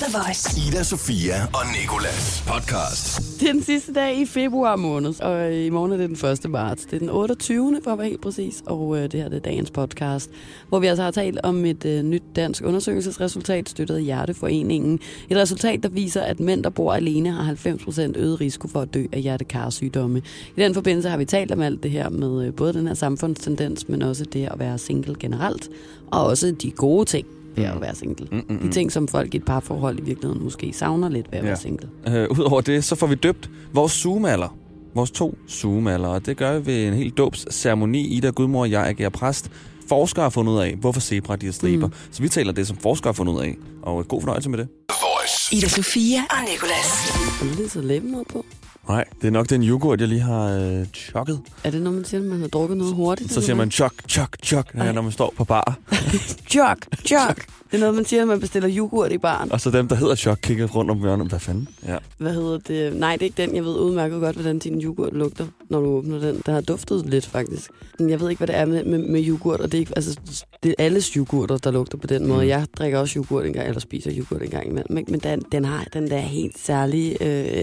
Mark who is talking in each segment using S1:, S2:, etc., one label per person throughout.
S1: The Voice.
S2: Ida, Sofia og Nikolas podcast.
S3: Det er den sidste dag i februar måned, og i morgen er det den 1. marts. Det er den 28. for at være helt præcis, og øh, det her det er dagens podcast, hvor vi altså har talt om et øh, nyt dansk undersøgelsesresultat støttet af Hjerteforeningen. Et resultat, der viser, at mænd, der bor alene, har 90% øget risiko for at dø af hjertekarsygdomme. I den forbindelse har vi talt om alt det her med øh, både den her samfundstendens, men også det at være single generelt, og også de gode ting ved at være single.
S4: Mm, mm,
S3: De ting, som folk i et parforhold i virkeligheden måske savner lidt ved at
S4: Ja.
S3: være single.
S4: Øh, Udover det, så får vi døbt vores zoomaller. Vores to zoomaller, og det gør vi ved en helt dåbsceremoni. Ida Gudmor og jeg agerer præst. Forskere har fundet ud af, hvorfor zebra de har striber. Mm. Så vi taler det, som forskere har fundet ud af. Og god fornøjelse med det.
S2: The Voice.
S1: Ida Sofia og Nicolas.
S3: Er det lidt så læben op på?
S4: Nej, det er nok den yoghurt, jeg lige har øh, chokket.
S3: Er det noget, man siger, når man har drukket noget hurtigt?
S4: Så siger man chok, chok, chok, når man står på bar.
S3: chok, chok. Det er noget, man siger, når man bestiller yoghurt i baren.
S4: Og så dem, der hedder chok, kigger rundt om hjørnet. Hvad fanden? Ja.
S3: Hvad hedder det? Nej, det er ikke den. Jeg ved udmærket godt, hvordan din yoghurt lugter, når du åbner den. Der har duftet lidt, faktisk. Men Jeg ved ikke, hvad det er med, med, med yoghurt, og det er, ikke, altså, det er alles yoghurter, der lugter på den måde.
S4: Mm.
S3: Jeg drikker også yoghurt engang, eller spiser yoghurt engang imellem. Men, men den, den har den der helt særlige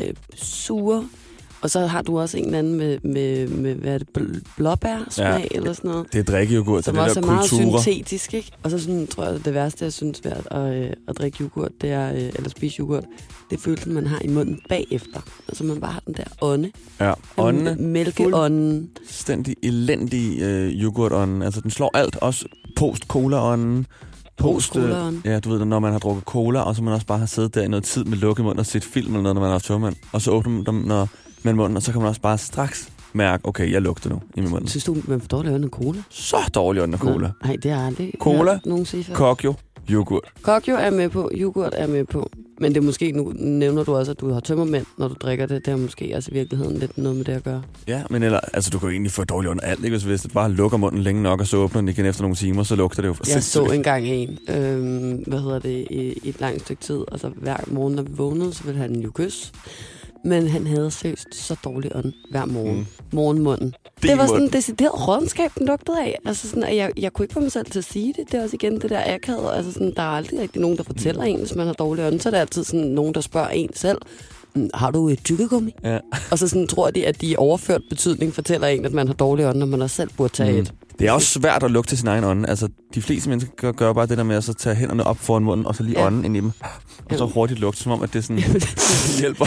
S3: øh, sure og så har du også en eller anden med, med, med hvad er det, bl- blåbærsmag
S4: Ja.
S3: eller sådan noget.
S4: Det er drikkeyoghurt, så
S3: Som
S4: det
S3: også
S4: der
S3: er meget
S4: kulturer.
S3: syntetisk, ikke? Og så sådan, tror jeg, det værste, jeg synes svært at, øh, at drikke yoghurt, det er, øh, eller spise yoghurt, det er følelsen, man har i munden bagefter. Altså man bare har den der ånde.
S4: Ja, åndene.
S3: Mælkeånden.
S4: Fuldstændig elendig øh, yoghurtånden. Altså, den slår alt. Også post-cola-ånden. Post, ja, du ved, når man har drukket cola, og så man også bare har siddet der i noget tid med lukket mund og set film eller noget, når man har haft tørmand. Og så åbner man dem når, med munden, og så kan man også bare straks mærke, okay, jeg lugter nu i min mund.
S3: Synes du, man får dårlig ånd af cola?
S4: Så dårlig ånd af cola.
S3: Nej, det har jeg aldrig
S4: Cola,
S3: nogen sige før.
S4: Kokjo, yoghurt.
S3: Kokjo er med på, yoghurt er med på. Men det er måske, nu nævner du også, at du har tømmermænd, når du drikker det. Det har måske også i virkeligheden lidt noget med det at gøre.
S4: Ja, men eller, altså, du kan jo egentlig få dårlig af alt, ikke? Hvis- du bare lukker munden længe nok, og så åbner den igen efter nogle timer, så lugter det jo
S3: Jeg så engang en, øhm, hvad hedder det, i, i et langt stykke tid. Altså hver morgen, når vi vågnede, så ville han jo kysse. Men han havde seriøst så dårlig ånd hver morgen.
S4: Mm.
S3: Mm. Morgenmunden.
S4: Din
S3: Det var sådan en decideret rådenskab, den lugtede af. Altså sådan, at jeg, jeg kunne ikke få mig selv til at sige det. Det er også igen det der akavet. Altså sådan, der er aldrig rigtig nogen, der fortæller en, hvis man har dårlig ånd. Så er det altid sådan nogen, der spørger en selv. "Mm, Har du et tykkegummi?
S4: Ja.
S3: Og så sådan, tror de, at de i overført betydning fortæller en, at man har dårlig ånd, når man også selv burde tage
S4: Mm.
S3: et.
S4: Det er også svært at lugte sin egen ånd. Altså, de fleste mennesker gør, gør bare det der med at så tage hænderne op foran munden, og så lige
S3: Ja.
S4: ånden ind i dem. Og så hurtigt lugte, som om, at det sådan hjælper.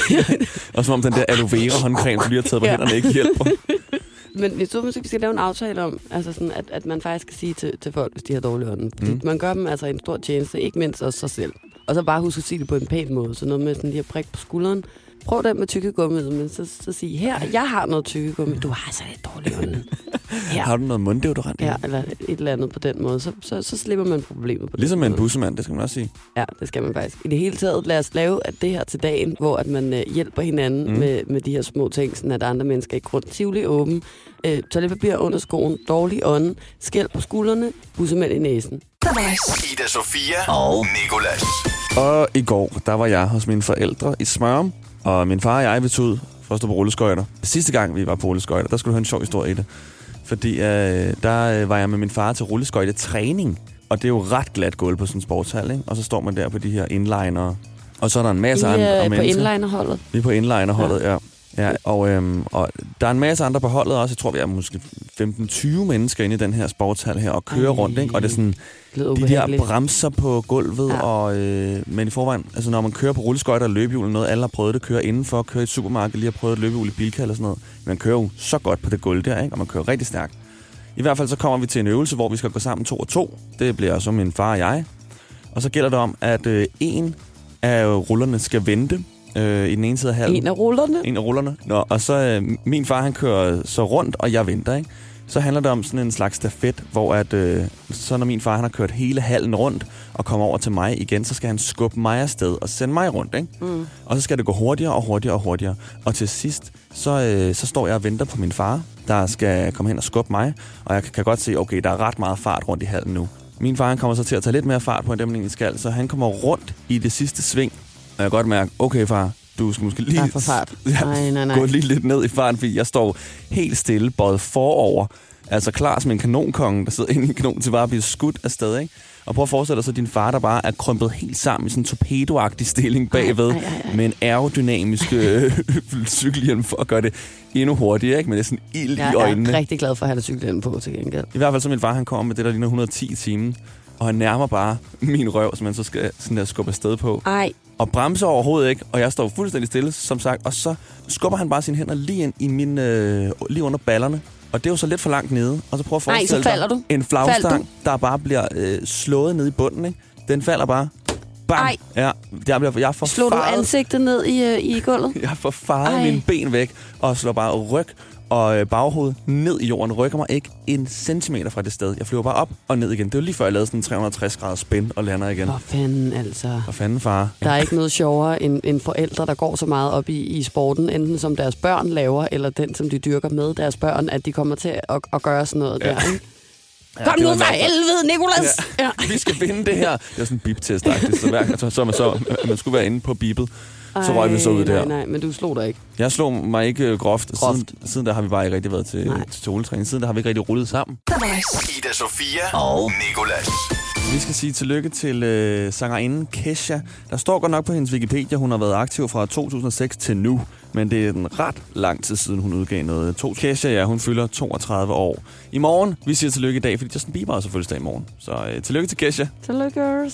S4: og som om den der aloe vera håndcreme, du lige har taget på
S3: Ja.
S4: hænderne, ikke hjælper.
S3: Men jeg tror måske, vi skal lave en aftale om, altså sådan, at, at man faktisk skal sige til, til folk, hvis de har dårlig ånd. Fordi
S4: mm.
S3: man gør dem altså en stor tjeneste, ikke mindst også sig selv. Og så bare huske at sige det på en pæn måde. Så noget med sådan lige at prikke på skulderen. Prøv den med tykkegummiet, men så, så sige, her, jeg har noget tykkegummi. Du har så lidt dårlig ånd.
S4: Har du noget munddeodorant?
S3: Ja, eller et eller andet på den måde. Så, så, så slipper man problemet på
S4: Ligesom med en bussemand, det skal man også sige.
S3: Ja, det skal man faktisk. I det hele taget, lad os lave at det her til dagen, hvor at man øh, hjælper hinanden
S4: Mm.
S3: med, med de her små ting, sådan at andre mennesker ikke rundt tivoli åben, øh, toiletpapir under skoen, dårlig ånd, skæld på skuldrene, bussemænd i næsen.
S2: Ida, Sofia og Nikolas.
S4: Og i går, der var jeg hos mine forældre i Smørum, og min far og jeg, vi tog ud for at stå på rulleskøjter. Sidste gang, vi var på rulleskøjter, der skulle du høre en sjov historie i det. Fordi øh, der øh, var jeg med min far til rulleskøjtetræning. Og det er jo ret glat gulv på sådan en sportshal, ikke? Og så står man der på de her inliner. Og så er der en masse
S3: I
S4: andre
S3: er på
S4: mennesker.
S3: inlinerholdet.
S4: Vi er på inlinerholdet, ja. ja. Og, øhm, og der er en masse andre på holdet også. Jeg tror, vi er måske 15-20 mennesker inde i den her sportshal her og kører
S3: Ej.
S4: rundt, ikke? Og det er sådan, de der bremser på gulvet, ja.
S3: Ja.
S4: og, øh, men i forvejen, altså når man kører på rulleskøjter og løbehjul, noget alle har prøvet det, kører indenfor, kører i et supermarked, lige har prøvet et løbehjul i Bilka eller sådan noget. Man kører jo så godt på det gulv der, ikke? og man kører rigtig stærkt. I hvert fald så kommer vi til en øvelse, hvor vi skal gå sammen to og to. Det bliver så min far og jeg. Og så gælder det om, at øh, en af rullerne skal vente øh, i den ene side af hallen.
S3: En af rullerne.
S4: En af rullerne. Nå, og så øh, min far, han kører så rundt, og jeg venter, ikke? Så handler det om sådan en slags stafet, hvor at, øh, så når min far han har kørt hele hallen rundt og kommer over til mig igen, så skal han skubbe mig afsted og sende mig rundt, ikke?
S3: Mm.
S4: Og så skal det gå hurtigere og hurtigere og hurtigere. Og til sidst, så, øh, så står jeg og venter på min far, der skal komme hen og skubbe mig. Og jeg kan- kan godt se, okay, der er ret meget fart rundt i hallen nu. Min far han kommer så til at tage lidt mere fart på, end egentlig skal. Så han kommer rundt i det sidste sving. Og jeg kan godt mærke, okay far, du skal måske lige...
S3: For fart.
S4: Ja,
S3: Nej, nej, nej.
S4: gå lige lidt ned i farten, fordi jeg står helt stille, både forover Altså klar som en kanonkonge, der sidder inde i en kanon til bare at blive skudt afsted, ikke? Og prøv at forestille dig så, din far, der bare er krympet helt sammen i sådan en torpedoagtig stilling bagved,
S3: ej, ej, ej.
S4: med en aerodynamisk øh, cykelhjelm for at gøre det endnu hurtigere, ikke? Men det er sådan ild
S3: Jeg
S4: i øjnene.
S3: er rigtig glad for at have det cyklen på til gengæld.
S4: I hvert fald så min far, han kommer med det, der ligner 110 i timen. Og han nærmer bare min røv, som man så skal sådan der skubbe afsted på.
S3: Ej,
S4: Og bremser overhovedet ikke, og jeg står fuldstændig stille, som sagt. Og så skubber han bare sine hænder lige ind i min, øh, lige under ballerne. Og det er jo så lidt for langt nede. Og så prøv at
S3: Ej,
S4: forestille
S3: så falder
S4: dig
S3: du.
S4: en flagstang, der bare bliver øh, slået ned i bunden. Ikke? Den falder bare. Bam!
S3: Ej.
S4: Ja, jeg, bliver, jeg får
S3: slog du ansigtet ned i, øh, i gulvet?
S4: jeg får faret
S3: Ej.
S4: mine ben væk, og slår bare ryg og øh, baghoved ned i jorden. Rykker mig ikke en centimeter fra det sted. Jeg flyver bare op og ned igen. Det var lige før, jeg lavede sådan en 360 grader spin og lander igen.
S3: Hvor fanden altså.
S4: Hvor fanden, far?
S3: Der er ikke noget sjovere end, end forældre, der går så meget op i, i sporten, enten som deres børn laver, eller den, som de dyrker med deres børn, at de kommer til at, at gøre sådan noget
S4: Ja.
S3: der. Ikke?
S4: Ja,
S3: Kom nu
S4: var
S3: for helvede, Nikolas! Ja.
S4: Ja. Vi skal vinde det her. Det er sådan en bip-test, så, hver så, så, man, så man skulle være inde på bibet. Så røg vi så ud
S3: nej,
S4: der.
S3: Nej, men du slog dig ikke.
S4: Jeg slog mig ikke øh, groft.
S3: Groft.
S4: Siden, siden der har vi bare ikke rigtig været til,
S3: Nej.
S4: til toletræning. Siden der har vi ikke rigtig rullet sammen.
S2: Ida Sofia og Nikolas.
S4: Vi skal sige tillykke til øh, sangerinden Kesha. Der står godt nok på hendes Wikipedia, hun har været aktiv fra 2006 til nu. Men det er en ret lang tid siden, hun udgav noget. To Kesha, ja, hun fylder 32 år. I morgen, vi siger tillykke i dag, fordi Justin Bieber har også fødselsdag i morgen. Så øh, tillykke til Kesha.
S3: Tillykke.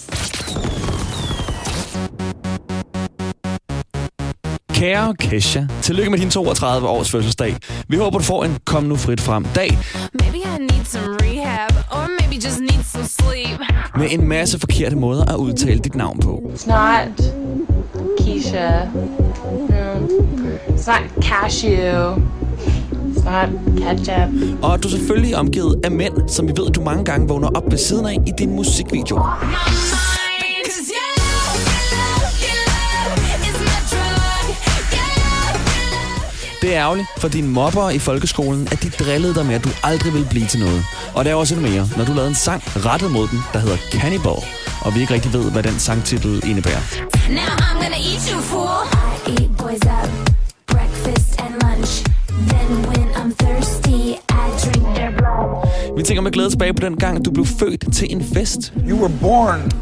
S4: Kære Kesha, tillykke med din 32 års fødselsdag. Vi håber, du får en kom nu frit frem dag
S5: Maybe I need some rehab, or maybe just need some sleep.
S4: med en masse forkerte måder at udtale dit navn på.
S6: It's not Keisha. No. It's not cashew. It's not ketchup.
S4: Og du selvfølgelig er omgivet af mænd, som vi ved, du mange gange vågner op ved siden af i din musikvideo. Det er ærgerligt for dine mobber i folkeskolen, at de drillede dig med, at du aldrig ville blive til noget. Og der er også endnu mere, når du lavede en sang rettet mod den, der hedder Cannibal, og vi ikke rigtig ved, hvad den sangtitel indebærer.
S5: Now I'm gonna eat you, fool.
S7: I eat boys up, breakfast and lunch. Then when
S4: Vi tænker med glæde tilbage på den gang, du blev født til en fest.
S8: You were born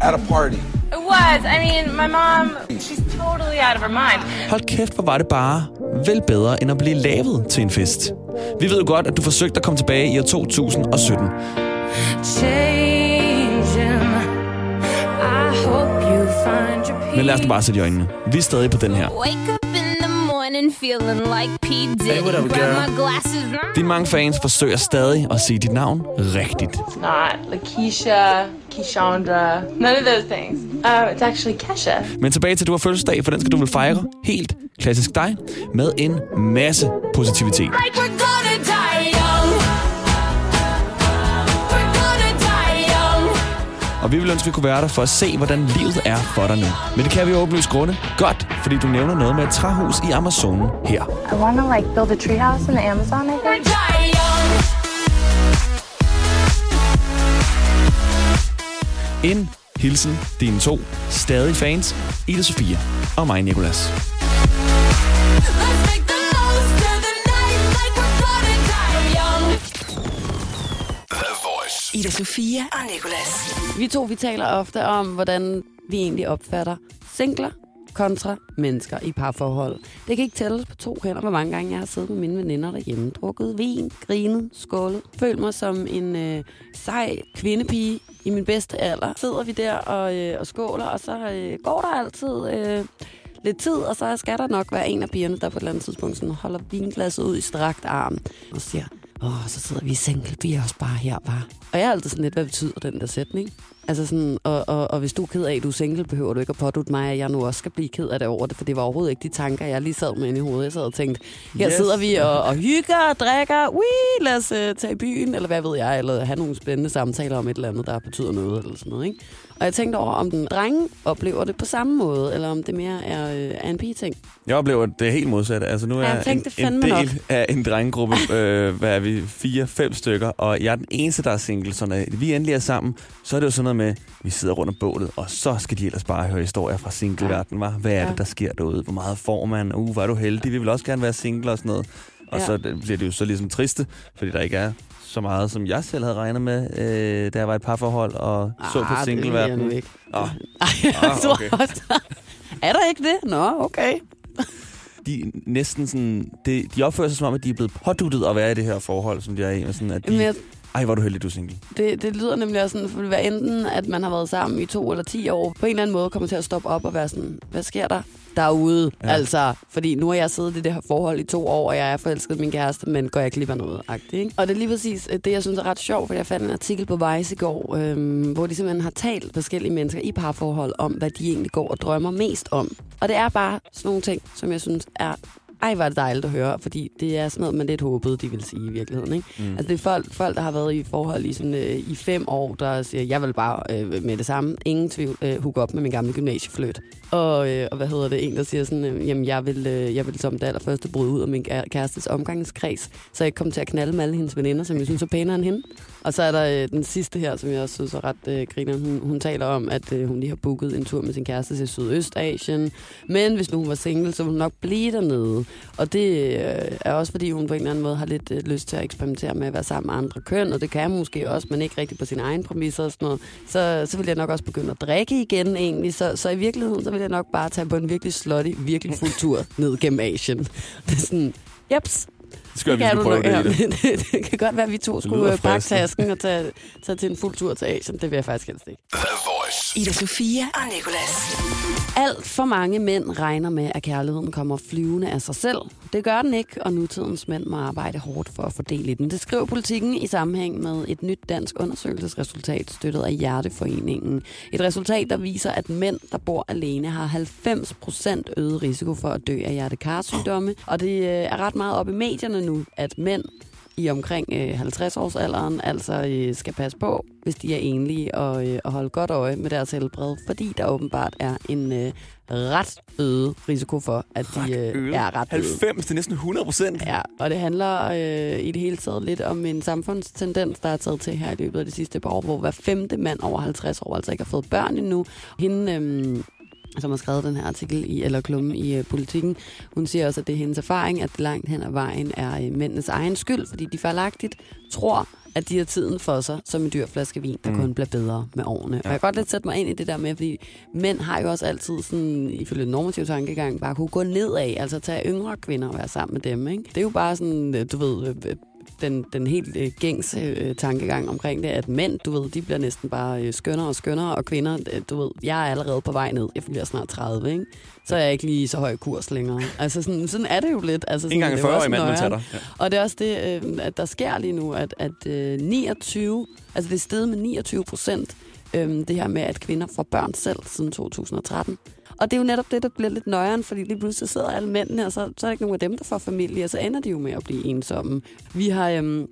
S8: at a party.
S6: It was. I mean, my mom, she's totally out of her mind.
S4: Hold kæft, hvor var det bare vel bedre, end at blive lavet til en fest. Vi ved jo godt, at du forsøgte at komme tilbage i år 2017.
S5: Changing. I hope you find your peace.
S4: Men lad os nu bare sætte i øjnene. Vi er stadig på den her.
S5: Wake up morning feeling like P. Diddy.
S4: Hey, what up,
S5: Grab
S4: girl?
S5: my glasses.
S4: Dine mange fans forsøger stadig at sige dit navn rigtigt.
S6: It's not Lakeisha, Keishandra, none of those things. Um, it's actually Kesha.
S4: Men tilbage til, at du har fødselsdag, for den skal du vel fejre helt klassisk dig, med en masse positivitet.
S5: Like we're gonna
S4: Og vi vil ønske, at vi kunne være der for at se, hvordan livet er for dig nu. Men det kan vi jo åbenlyst grunde. Godt, fordi du nævner noget med et træhus i Amazonen her.
S6: I want to like build a treehouse in the Amazon, I think.
S4: En hilsen dine to stadig fans, Ida Sofia og mig, Nicolas.
S5: Let's make
S1: Ida Sofia og Nikolas.
S3: Vi to, vi taler ofte om, hvordan vi egentlig opfatter singler kontra mennesker i parforhold. Det kan ikke tælles på to hænder, hvor mange gange jeg har siddet med mine veninder derhjemme, drukket vin, grinet, skålet. Følt mig som en øh, sej kvindepige i min bedste alder. Sidder vi der og, øh, og skåler, og så øh, går der altid øh, lidt tid, og så skal der nok være en af pigerne, der på et eller andet tidspunkt sådan holder vinglasset ud i strakt arm og siger, åh, så sidder vi single, vi er også bare her, bare. Og jeg er altid sådan lidt, hvad betyder den der sætning? Altså sådan, og, og, og hvis du er ked af, at du er single, behøver du ikke at pådute mig, at jeg nu også skal blive ked af det over det, for det var overhovedet ikke de tanker, jeg lige sad med inde i hovedet. Jeg sad og tænkte, her
S4: Yes.
S3: sidder vi og, og hygger og drikker, Wii, lad os uh, tage i byen, eller hvad ved jeg, eller have nogle spændende samtaler om et eller andet, der betyder noget, eller sådan noget, ikke? Og jeg tænkte over, om den drenge oplever det på samme måde, eller om det mere er, øh, er en pige-ting.
S4: Jeg oplever det helt modsatte. Altså, nu er
S3: Ja, jeg
S4: en, en del
S3: nok.
S4: af en drengegruppe. øh, hvad er vi? Fire, fem stykker. Og jeg er den eneste, der er single. Så når vi endelig er sammen, så er det jo sådan noget med, vi sidder rundt om bålet, og så skal de ellers bare høre historier fra singleverdenen. Ja. Hvad er
S3: Ja.
S4: det, der sker derude? Hvor meget får man? Uh, hvor er du heldig? Vi vil også gerne være single og sådan noget. Og
S3: Ja.
S4: så bliver det jo så ligesom triste, fordi der ikke er så meget, som jeg selv havde regnet med, øh, da jeg var i et parforhold og så på
S3: Ah, det
S4: single
S3: vil jeg nu ikke.
S4: Åh,
S3: Ej, tror
S4: okay.
S3: Er der ikke det? Nå, okay.
S4: de næsten sådan, de, de opfører sig som om, at de er blevet påduttet at være i det her forhold, som de er i. Sådan, at
S3: Men
S4: de,
S3: jeg,
S4: ej, hvor er du heldig, du er single.
S3: det, det lyder nemlig også sådan, for det var enten, at man har været sammen i to eller ti år, på en eller anden måde kommer til at stoppe op og være sådan, hvad sker der derude?
S4: Ja.
S3: Altså, fordi nu har jeg siddet i det her forhold i to år, og jeg er forelsket min kæreste, men går jeg glip af noget? Agtigt, ikke? Og det er lige præcis det, jeg synes er ret sjovt, for jeg fandt en artikel på Vice i går, øhm, hvor de simpelthen har talt forskellige mennesker i parforhold om, hvad de egentlig går og drømmer mest om. Og det er bare sådan nogle ting, som jeg synes er ej, var det dejligt at høre, fordi det er sådan noget, man lidt håbede, de ville sige i virkeligheden. Ikke? Mm. Altså, det er folk, folk, der har været i forhold i, sådan, øh, i fem år, der siger, jeg vil bare øh, med det samme, ingen tvivl, øh, hooke op med min gamle gymnasiefløt. Og, øh, og hvad hedder det, en, der siger sådan, øh, jamen, jeg vil, øh, jeg vil som det allerførste bryde ud af min kæ- kærestes omgangskreds, så jeg ikke kommer til at knalde med alle hendes veninder, som jeg synes er pænere end hende. Og så er der øh, den sidste her, som jeg også synes er ret øh, griner. Hun, hun taler om, at øh, hun lige har booket en tur med sin kæreste til Sydøstasien. Men hvis nu hun var single, så ville hun nok blive dernede. Og det øh, er også, fordi hun på en eller anden måde har lidt øh, lyst til at eksperimentere med at være sammen med andre køn. Og det kan hun måske også, men ikke rigtig på sin egen præmisser og sådan noget. Så, så vil jeg nok også begynde at drikke igen egentlig. Så, så i virkeligheden, så vil jeg nok bare tage på en virkelig slutty, virkelig fuld tur ned gennem Asien. Det er sådan, jeps,
S4: Det skal vi
S3: kan
S4: skulle
S3: du
S4: prøve det. det.
S3: det, det kan godt være, at vi to skulle øh, pakke tasken og tage, tage til en fuld tur til Asien. Det vil jeg faktisk helst ikke.
S2: Voice.
S1: Ida Sofia og Nicolas.
S3: Alt for mange mænd regner med, at kærligheden kommer flyvende af sig selv. Det gør den ikke, og nutidens mænd må arbejde hårdt for at fordele den. Det skriver politikken i sammenhæng med et nyt dansk undersøgelsesresultat, støttet af Hjerteforeningen. Et resultat, der viser, at mænd, der bor alene, har 90 procent øget risiko for at dø af hjertekarsygdomme. Og det øh, er ret meget op i medierne nu, at mænd i omkring øh, 50-årsalderen altså øh, skal passe på, hvis de er enlige, og, øh, og holde godt øje med deres helbred, fordi der åbenbart er en øh, ret øget risiko for, at de øh, er ret øget.
S4: 90 til næsten 100 procent.
S3: Ja, og det handler øh, i det hele taget lidt om en samfundstendens, der er taget til her i løbet af de sidste par år, hvor hver femte mand over 50 år altså ikke har fået børn endnu. Hende, øh, som har skrevet den her artikel i, eller klumme i øh, politikken, hun siger også, at det er hendes erfaring, at det langt hen ad vejen er øh, mændenes egen skyld, fordi de fejlagtigt tror, at de har tiden for sig som en dyr flaske vin, der mm. kun bliver bedre med årene. Ja. Og jeg kan godt lidt sætte mig ind i det der med, fordi mænd har jo også altid sådan, ifølge normativ tankegang, bare kunne gå nedad, altså tage yngre kvinder og være sammen med dem. Ikke? Det er jo bare sådan, øh, du ved, øh, øh, den, den helt øh, gængse øh, tankegang omkring det, at mænd, du ved, de bliver næsten bare øh, skønnere og skønnere, og kvinder, øh, du ved, jeg er allerede på vej ned, jeg bliver snart 30, ikke? så er jeg ikke lige så høj kurs længere. Altså sådan, sådan er det jo lidt. Altså, sådan,
S4: En gang
S3: det
S4: en
S3: er jo
S4: 40-årig
S3: også
S4: mand, man tager dig. Ja.
S3: Og det er også det, øh, at der sker lige nu, at, at øh, 29, altså det er steget med 29 procent, øh, det her med, at kvinder får børn selv siden 2013. Og det er jo netop det, der bliver lidt nøjeren, fordi lige pludselig sidder alle mændene, og så, så er der ikke nogen af dem, der får familie, og så ender de jo med at blive ensomme. Vi har øhm,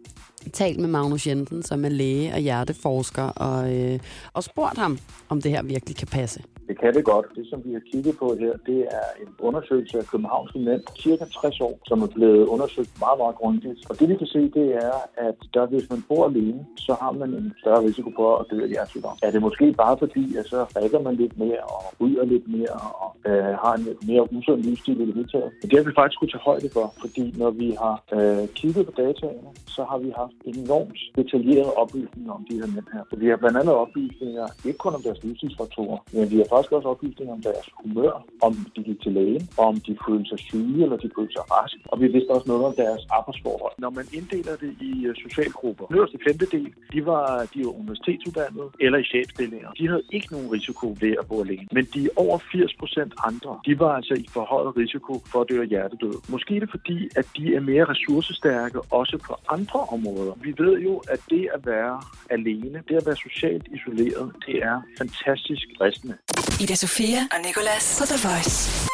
S3: talt med Magnus Jensen, som er læge og hjerteforsker, og, øh, og spurgt ham, om det her virkelig kan passe.
S9: Det kan det godt. Det, som vi har kigget på her, det er en undersøgelse af københavnske mænd, cirka 60 år, som er blevet undersøgt meget, meget grundigt. Og det, vi kan se, det er, at der, hvis man bor alene, så har man en større risiko for at dø af hjertesygdom. Er det måske bare fordi, at så rækker man lidt mere og ryger lidt mere og øh, har en mere usund livsstil i det hele taget. Men det har vi faktisk kunne tage højde for, fordi når vi har øh, kigget på dataene, så har vi haft enormt detaljerede oplysninger om de her mænd her. Så vi har blandt andet oplysninger, ikke kun om deres livsstilsfaktorer, men vi har faktisk også oplysninger om deres humør, om de gik til lægen, om de følte sig syge, eller de følte sig raske. Og vi vidste også noget om deres arbejdsforhold. Når man inddeler det i øh, socialgrupper, nederste femtedel, de var, de var universitetsuddannede eller i chefstillinger. De havde ikke nogen risiko ved at bo alene. Men de over 80 procent andre, de var altså i forhøjet risiko for at dø af hjertedød. Måske er det fordi, at de er mere ressourcestærke også på andre områder. Vi ved jo, at det at være alene, det at være socialt isoleret, det er fantastisk fristende.
S1: Ida Sofia og Nicolas på The Voice.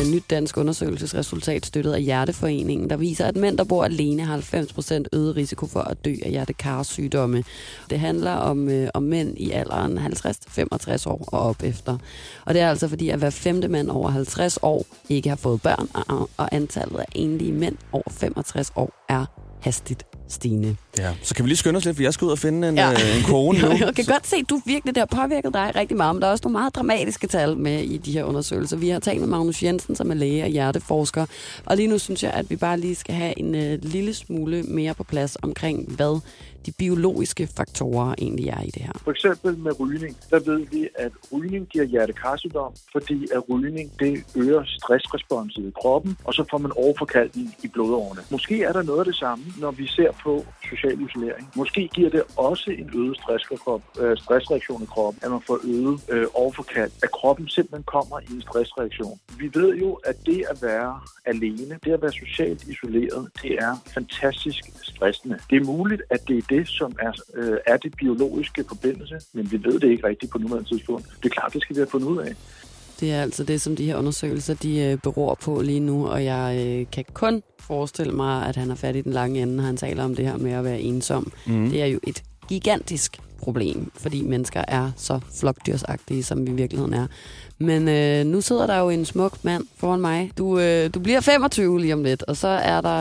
S3: En nyt dansk undersøgelsesresultat støttet af Hjerteforeningen, der viser, at mænd, der bor alene, har 90% øget risiko for at dø af hjertekarsygdomme. Det handler om, øh, om mænd i alderen 50-65 år og op efter. Og det er altså fordi, at hver femte mand over 50 år ikke har fået børn, og, og antallet af enlige mænd over 65 år er hastigt stigende.
S4: Ja. Så kan vi lige skynde os lidt, for jeg skal ud og finde en,
S3: Ja.
S4: øh, en kone nu.
S3: Jeg kan godt se, at du virkelig der påvirket dig rigtig meget, men der er også nogle meget dramatiske tal med i de her undersøgelser. Vi har talt med Magnus Jensen, som er læge og hjerteforsker, og lige nu synes jeg, at vi bare lige skal have en øh, lille smule mere på plads omkring, hvad de biologiske faktorer egentlig er i det her.
S9: For eksempel med rygning, der ved vi, at rygning giver hjertekarsygdom, fordi at rygning det øger stressresponset i kroppen, og så får man overforkalkning i blodårene. Måske er der noget af det samme, når vi ser på social isolering. Måske giver det også en øget stressrekrop, øh, stressreaktion i kroppen, at man får øget øh, overforkant, at kroppen simpelthen kommer i en stressreaktion. Vi ved jo, at det at være alene, det at være socialt isoleret, det er fantastisk stressende. Det er muligt, at det er det, som er, øh, er det biologiske forbindelse, men vi ved det ikke rigtigt på nuværende tidspunkt. Det er klart, det skal vi have fundet ud af.
S3: Det er altså det, som de her undersøgelser de øh, beror på lige nu, og jeg øh, kan kun forestille mig, at han har fat i den lange ende, når han taler om det her med at være ensom.
S4: Mm.
S3: Det er jo et gigantisk problem, fordi mennesker er så flokdyrsagtige, som vi i virkeligheden er. Men øh, nu sidder der jo en smuk mand foran mig. Du, øh, du bliver 25 lige om lidt, og så er der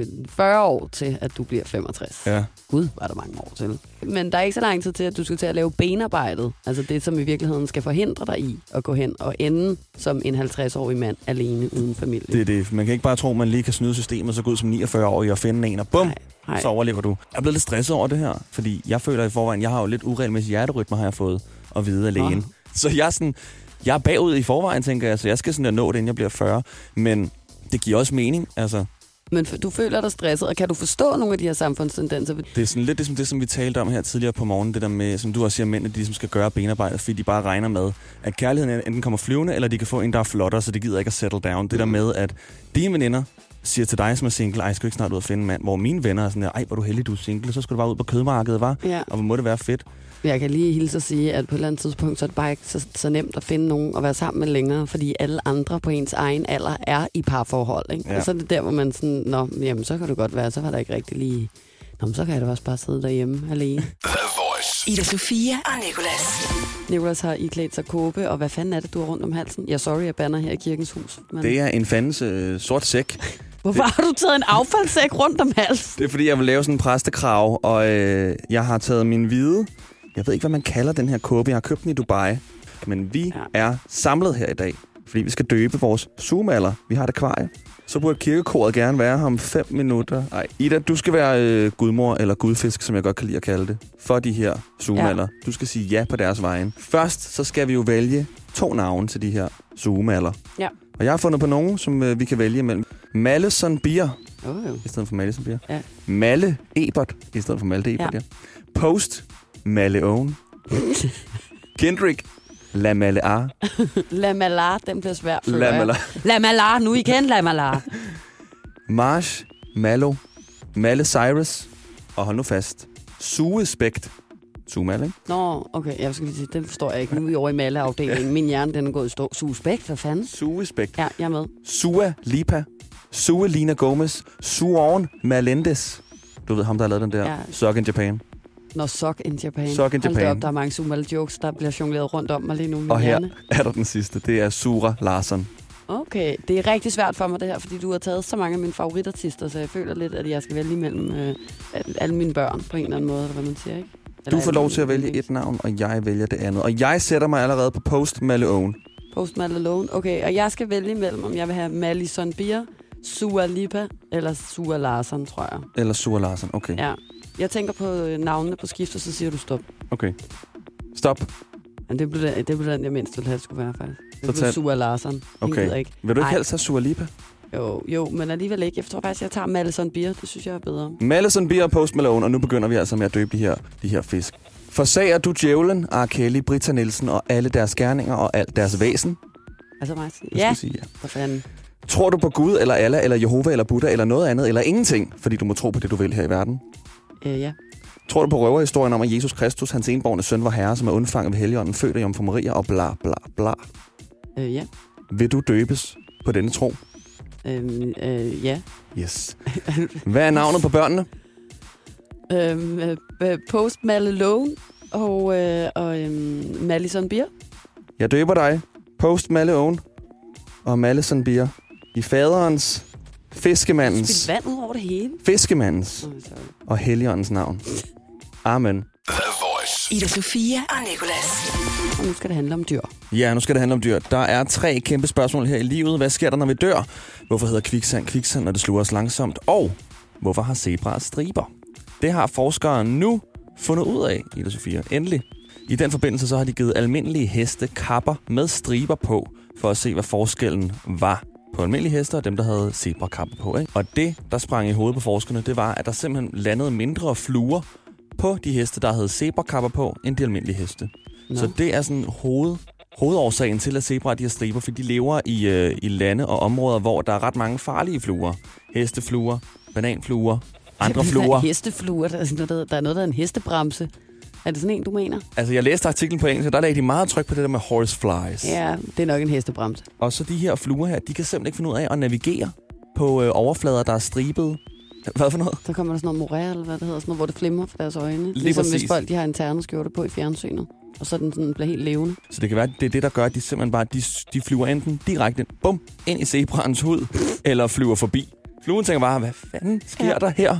S3: øh, 40 år til, at du bliver 65.
S4: Ja.
S3: Gud, var der mange år til. Men der er ikke så lang tid til, at du skal til at lave benarbejdet. Altså det, som i virkeligheden skal forhindre dig i at gå hen og ende som en 50-årig mand alene uden familie.
S4: Det er det. Man kan ikke bare tro, at man lige kan snyde systemet, så ud som 49-årig og finde en, og bum,
S3: Nej, nej.
S4: så overlever du. Jeg er blevet lidt stresset over det her, fordi jeg føler i forvejen, jeg har jo lidt uregelmæssig hjerterytme, har jeg fået at vide af lægen.
S3: Nå.
S4: Så jeg er, sådan, jeg er bagud i forvejen, tænker jeg, så jeg skal sådan at nå det, inden jeg bliver 40. Men det giver også mening, altså.
S3: Men du føler dig stresset, og kan du forstå nogle af de her samfundstendenser?
S4: Det er sådan lidt det, som, det, som vi talte om her tidligere på morgenen, det der med, som du også siger, mænd, at de ligesom skal gøre benarbejdet, fordi de bare regner med, at kærligheden enten kommer flyvende, eller de kan få en, der er flottere, så de gider ikke at settle down. Det der med, at dine veninder siger til dig, som er single, ej, skal du ikke snart ud og finde en mand, hvor mine venner er sådan der, ej, hvor du heldig, du er single, så skal du bare ud på kødmarkedet, var?
S3: Ja.
S4: Og hvor må det være fedt.
S3: Jeg kan lige hilse at sige, at på et eller andet tidspunkt, så er det bare ikke så, så nemt at finde nogen at være sammen med længere, fordi alle andre på ens egen alder er i parforhold. Ikke?
S4: Ja.
S3: Og så er det der, hvor man sådan, nå, jamen, så kan det godt være, så var der ikke rigtig lige... Nå, men så kan jeg da også bare sidde derhjemme alene.
S1: Ida Sofia og Nicolas.
S3: Nicholas har iklædt sig kåbe, og hvad fanden er det, du har rundt om halsen? Ja, sorry, jeg banner her i kirkens hus. Men
S4: Det er en fandens øh, sort sæk.
S3: Hvorfor har du taget en affaldssæk rundt om halsen?
S4: Det er fordi, jeg vil lave sådan en præstekrav, og øh, jeg har taget min hvide... Jeg ved ikke, hvad man kalder den her kåbe. Jeg har købt den i Dubai. Men vi
S3: Ja.
S4: er samlet her i dag, fordi vi skal døbe vores zoomaller. Vi har et akvarie. Så burde kirkekoret gerne være her om 5 minutter. Nej, Ida, du skal være øh, gudmor eller gudfisk, som jeg godt kan lide at kalde det, for de her zoomaller. Ja. Du skal sige ja på deres vejen. Først så skal vi jo vælge to navne til de her zoomaller.
S3: Ja.
S4: Og jeg har fundet på nogen, som øh, vi kan vælge imellem. Malleson Bier
S3: Oh,
S4: i stedet for Malleson Bier.
S3: Ja.
S4: Malle Ebert i stedet for Malte Ebert, ja.
S3: Ja.
S4: Post Malleone. Kendrick La Mallear.
S3: La Malar, den bliver svær.
S4: La. Malar.
S3: La Malar, nu igen La Malar.
S4: Marsh Mallo. Malle Cyrus. Og hold nu fast. Suespect. Sumal, ikke?
S3: Nå, okay, jeg skal lige sige, den forstår jeg ikke. Nu er vi over i Malle-afdelingen. Min hjerne, den er gået i stå. Suspekt, hvad fanden?
S4: Suespect.
S3: Ja, jeg er med.
S4: Sua Lipa. Sue Lina Gomez. Suorn Melendez. Du ved ham, der har lavet den der
S3: ja.
S4: Suck in Japan.
S3: Nå, Sock in Japan.
S4: Sock in
S3: Hold
S4: Japan.
S3: op, der er mange sumal jokes, der bliver jongleret rundt om mig lige nu.
S4: Og her
S3: hjerne.
S4: er der den sidste. Det er Sura Larsen.
S3: Okay, det er rigtig svært for mig det her, fordi du har taget så mange af mine favoritartister, så jeg føler lidt, at jeg skal vælge mellem øh, alle- mine børn på en eller anden måde, eller hvad man siger, ikke? Eller
S4: Du får lov til at vælge et navn, og jeg vælger det andet. Og jeg sætter mig allerede på Post Malone.
S3: Post Malone. Okay, og jeg skal vælge mellem, om jeg vil have Malison Beer, Sua Lipa eller Sua Larsen, tror jeg.
S4: Eller Sura Larsen. Okay.
S3: Ja. Jeg tænker på øh, navnene på skift, og så siger du stop.
S4: Okay. Stop.
S3: Men det blev den, det blev den jeg mindst ville have, det skulle være, faktisk. Det
S4: Så
S3: blev
S4: tag-
S3: Sua Larsen.
S4: Okay.
S3: Ikke.
S4: Vil du ikke
S3: Ej.
S4: helst have Sura Lipa?
S3: Jo, jo, men alligevel ikke. Jeg tror faktisk, jeg tager Malison Beer. Det synes jeg er bedre.
S4: Madison Beer og Post Malone, og nu begynder vi altså med at døbe de her, de her fisk. Forsager du djævlen, R. Kelly, Britta Nielsen og alle deres gerninger og alt deres væsen?
S3: Altså mig? Ja,
S4: skal sige ja.
S3: for fanden.
S4: Tror du på Gud, eller Allah, eller Jehova, eller Buddha, eller noget andet, eller ingenting, fordi du må tro på det, du vil her i verden?
S3: Øh, ja.
S4: Tror du på røverhistorien om, at Jesus Kristus, hans enborgne søn, var herre, som er undfanget ved Helligånden, født af Jomfru Maria, og bla bla bla?
S3: Øh, ja.
S4: Vil du døbes på denne tro?
S3: Øh, øh, ja.
S4: Yes. Hvad er navnet på børnene?
S3: Øhm, øh, øh, Post Malone og, øh, og øhm, Malison Beer.
S4: Jeg døber dig, Post Malone og Malison Beer, i faderens, Fiskemandens,
S3: Spil vand ud over det hele.
S4: fiskemandens og Helligåndens navn. Amen.
S1: Ida Sofia og Nicolas.
S3: Og nu skal det handle om dyr.
S4: Ja, nu skal det handle om dyr. Der er tre kæmpe spørgsmål her i livet. Hvad sker der, når vi dør? Hvorfor hedder kviksand kviksand, når det sluger os langsomt? Og hvorfor har zebraer striber? Det har forskeren nu fundet ud af, Ida Sofia. Endelig. I den forbindelse så har de givet almindelige heste kapper med striber på, for at se, hvad forskellen var på almindelige heste og dem, der havde zebrakapper på. Ikke? Og det, der sprang i hovedet på forskerne, det var, at der simpelthen landede mindre fluer på de heste, der havde zebrakapper på, end de almindelige heste.
S3: Nå.
S4: Så det er sådan hoved, hovedårsagen til, at zebraer de har striber, fordi de lever i, øh, i lande og områder, hvor der er ret mange farlige fluer. Hestefluer, bananfluer, andre fluer.
S3: Hestefluer. Der er, noget, der er noget, der er en hestebremse. Er det sådan en, du mener?
S4: Altså, jeg læste artiklen på engelsk, og der lagde de meget tryk på det der med horseflies.
S3: Ja, det er nok en hestebremse.
S4: Og så de her fluer her, de kan simpelthen ikke finde ud af at navigere på øh, overflader, der er stribede. Hvad for noget?
S3: Så kommer der sådan noget moræ, eller hvad det hedder, sådan noget, hvor det flimrer for deres øjne.
S4: Lige
S3: ligesom
S4: præcis.
S3: hvis folk de har en terneskjorte på i fjernsynet. Og så den sådan bliver helt levende.
S4: Så det kan være, det er det, der gør, at de simpelthen bare, de, de flyver enten direkte bum, ind i zebraens hud, eller flyver forbi. Fluen tænker bare, hvad fanden sker. Ja. der her?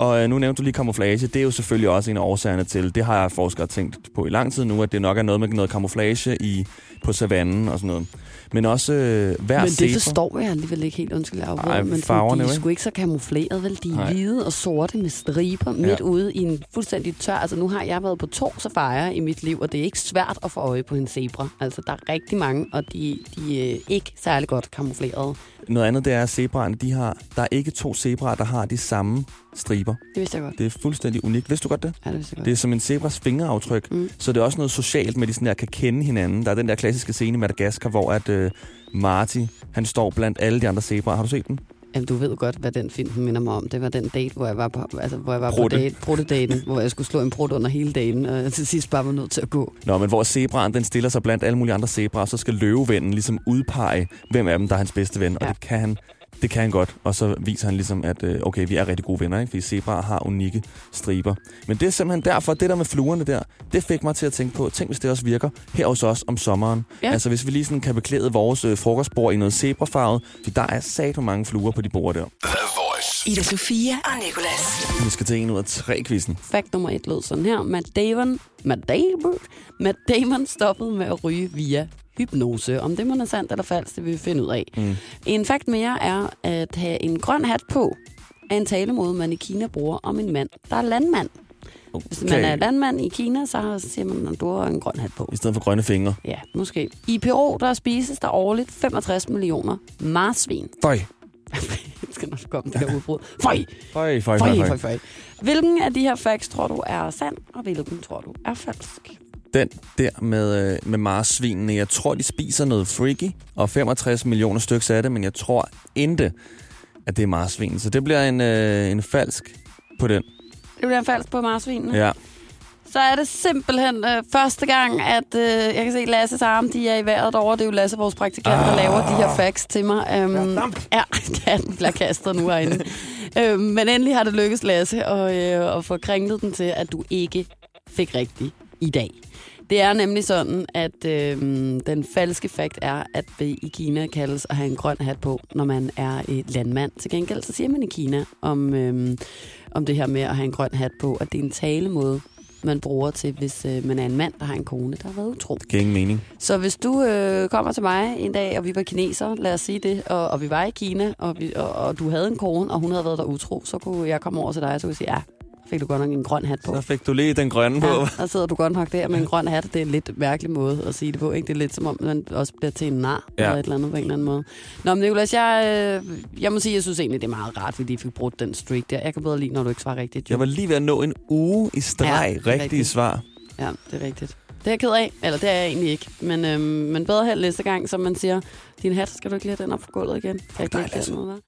S4: Og øh, nu nævnte du lige kamuflage. Det er jo selvfølgelig også en af årsagerne til, det har jeg forskere tænkt på i lang tid nu, at det nok er noget med noget kamuflage i, på savannen og sådan noget. Men også øh, hver
S3: men
S4: zebra...
S3: det forstår jeg alligevel ikke helt, undskyld, jeg
S4: Ej,
S3: men
S4: farverne
S3: de er sgu ikke så kamufleret, vel? De er
S4: Nej.
S3: hvide og sorte med striber midt
S4: Ja.
S3: ude i en fuldstændig tør. Altså nu har jeg været på to safarier i mit liv, og det er ikke svært at få øje på en zebra. Altså der er rigtig mange, og de, de er ikke særlig godt kamufleret.
S4: Noget andet, det er, at zebraerne, de har... Der er ikke to zebraer, der har de samme striber.
S3: Det vidste jeg godt.
S4: Det er fuldstændig unikt. Vidste du godt det?
S3: Ja, det vidste jeg godt.
S4: Det er som en zebras fingeraftryk,
S3: Mm.
S4: så det er også noget socialt med, at de sådan der kan kende hinanden. Der er den der klassiske scene i Madagaskar, hvor at øh, Marty, han står blandt alle de andre zebraer. Har du set den?
S3: Jamen, du ved godt, hvad den film minder mig om. Det var den date, hvor jeg var på, altså, hvor jeg var
S4: Prutte.
S3: på date, pruttedaten, hvor jeg skulle slå en prut under hele dagen, og jeg til sidst bare var nødt til at gå.
S4: Nå, men hvor zebraen, den stiller sig blandt alle mulige andre zebraer, så skal løvevennen ligesom udpege, hvem af dem, der er hans bedste ven. Ja. Og det kan han det kan han godt, og så viser han ligesom, at øh, okay, vi er rigtig gode venner, ikke? fordi zebraer har unikke striber. Men det er simpelthen derfor, det der med fluerne der, det fik mig til at tænke på, tænk hvis det også virker her hos os om sommeren.
S3: Ja.
S4: Altså hvis vi lige sådan kan beklæde vores øh, frokostbord i noget zebrafarvet, for der er sat mange fluer på de bord der.
S1: Ida Sofia og Nicolas.
S4: Vi skal til en ud af tre quizzen.
S3: Fakt nummer et lød sådan her. Matt Damon, Matt Damon, Matt Damon stoppede med at ryge via hypnose. Om det må er sandt eller falsk, det vil vi finde ud af.
S4: Mm.
S3: En fakt mere er at have en grøn hat på er en talemåde, man i Kina bruger om en mand, der er landmand. Hvis man er landmand i Kina, så siger man, at du har en grøn hat på.
S4: I stedet for grønne fingre.
S3: Ja, måske. I Peru, der spises der årligt 65 millioner marsvin.
S4: Føj.
S3: Jeg skal nok komme det der udbrud. Føj,
S4: føj, føj,
S3: føj.
S4: føj.
S3: Hvilken af de her facts tror du er sand, og hvilken tror du er falsk?
S4: Den der med, øh, med marsvinene, jeg tror, de spiser noget freaky, og 65 millioner stykker af det, men jeg tror ikke, at det er marsvin. Så det bliver en, øh, en falsk på den.
S3: Det bliver falsk på marsvinene.
S4: Ja.
S3: Så er det simpelthen øh, første gang, at øh, jeg kan se Lasses arme, de er i vejret derovre. Det er jo Lasse, vores praktikant, der laver de her facts til mig. Um, ja, ja, den bliver kastet nu herinde. øhm, men endelig har det lykkes, Lasse, at, øh, at få kringlet den til, at du ikke fik rigtigt i dag. Det er nemlig sådan, at øh, den falske fakt er, at det i Kina kaldes at have en grøn hat på, når man er et landmand. Til gengæld så siger man i Kina om, øh, om det her med at have en grøn hat på, at det er en talemåde, man bruger til, hvis øh, man er en mand, der har en kone, der har været utro.
S4: Det giver ingen mening.
S3: Så hvis du øh, kommer til mig en dag, og vi var kineser, lad os sige det, og, og vi var i Kina, og, vi, og, og du havde en kone, og hun havde været der utro, så kunne jeg komme over til dig, og så kunne jeg sige, ja, fik du godt nok en grøn hat på.
S4: Så fik du lige den grønne på.
S3: Ja, og sidder du godt nok der med en grøn hat. Det er en lidt mærkelig måde at sige det på. Ikke? Det er lidt som om, man også bliver til en nar
S4: Ja.
S3: eller et eller andet på en eller anden måde. Nå, men Nicolas, jeg, øh, jeg må sige, jeg synes egentlig, det er meget rart, at vi lige fik brudt den streak der. Jeg kan bedre lide, når du ikke svarer rigtigt. Jo.
S4: Jeg var lige ved at nå en uge i streg
S3: Ja,
S4: rigtige
S3: rigtigt.
S4: svar.
S3: Ja, det er rigtigt. Det er jeg ked af. Eller det er jeg egentlig ikke. Men, øhm, men bedre held næste gang, som man siger, din hat, skal du ikke lige have den op på gulvet igen? Kan jeg ikke lige have den noget.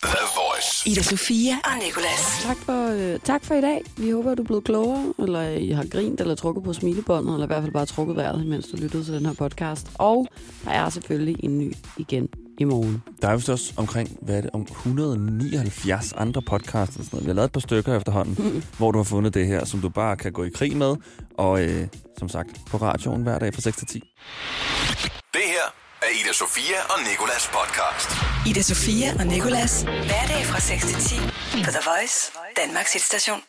S1: Ida Sofia og Nicolas.
S3: Tak for, øh, tak for i dag. Vi håber, at du er blevet klogere, eller I har grint eller trukket på smilebåndet, eller i hvert fald bare trukket vejret, mens du lyttede til den her podcast. Og der er selvfølgelig en ny igen i morgen.
S4: Der er vist også omkring, hvad er det, om 179 andre podcasts. Og sådan noget. Vi har lavet et par stykker efterhånden, mm. hvor du har fundet det her, som du bare kan gå i krig med. Og øh, som sagt, på radioen hver dag fra 6 til 10.
S2: Det her er Ida Sofia og Nikolas podcast.
S1: Ida Sofia og Nicolas. Hverdag fra 6 til 10 på The Voice, Danmarks hitstation.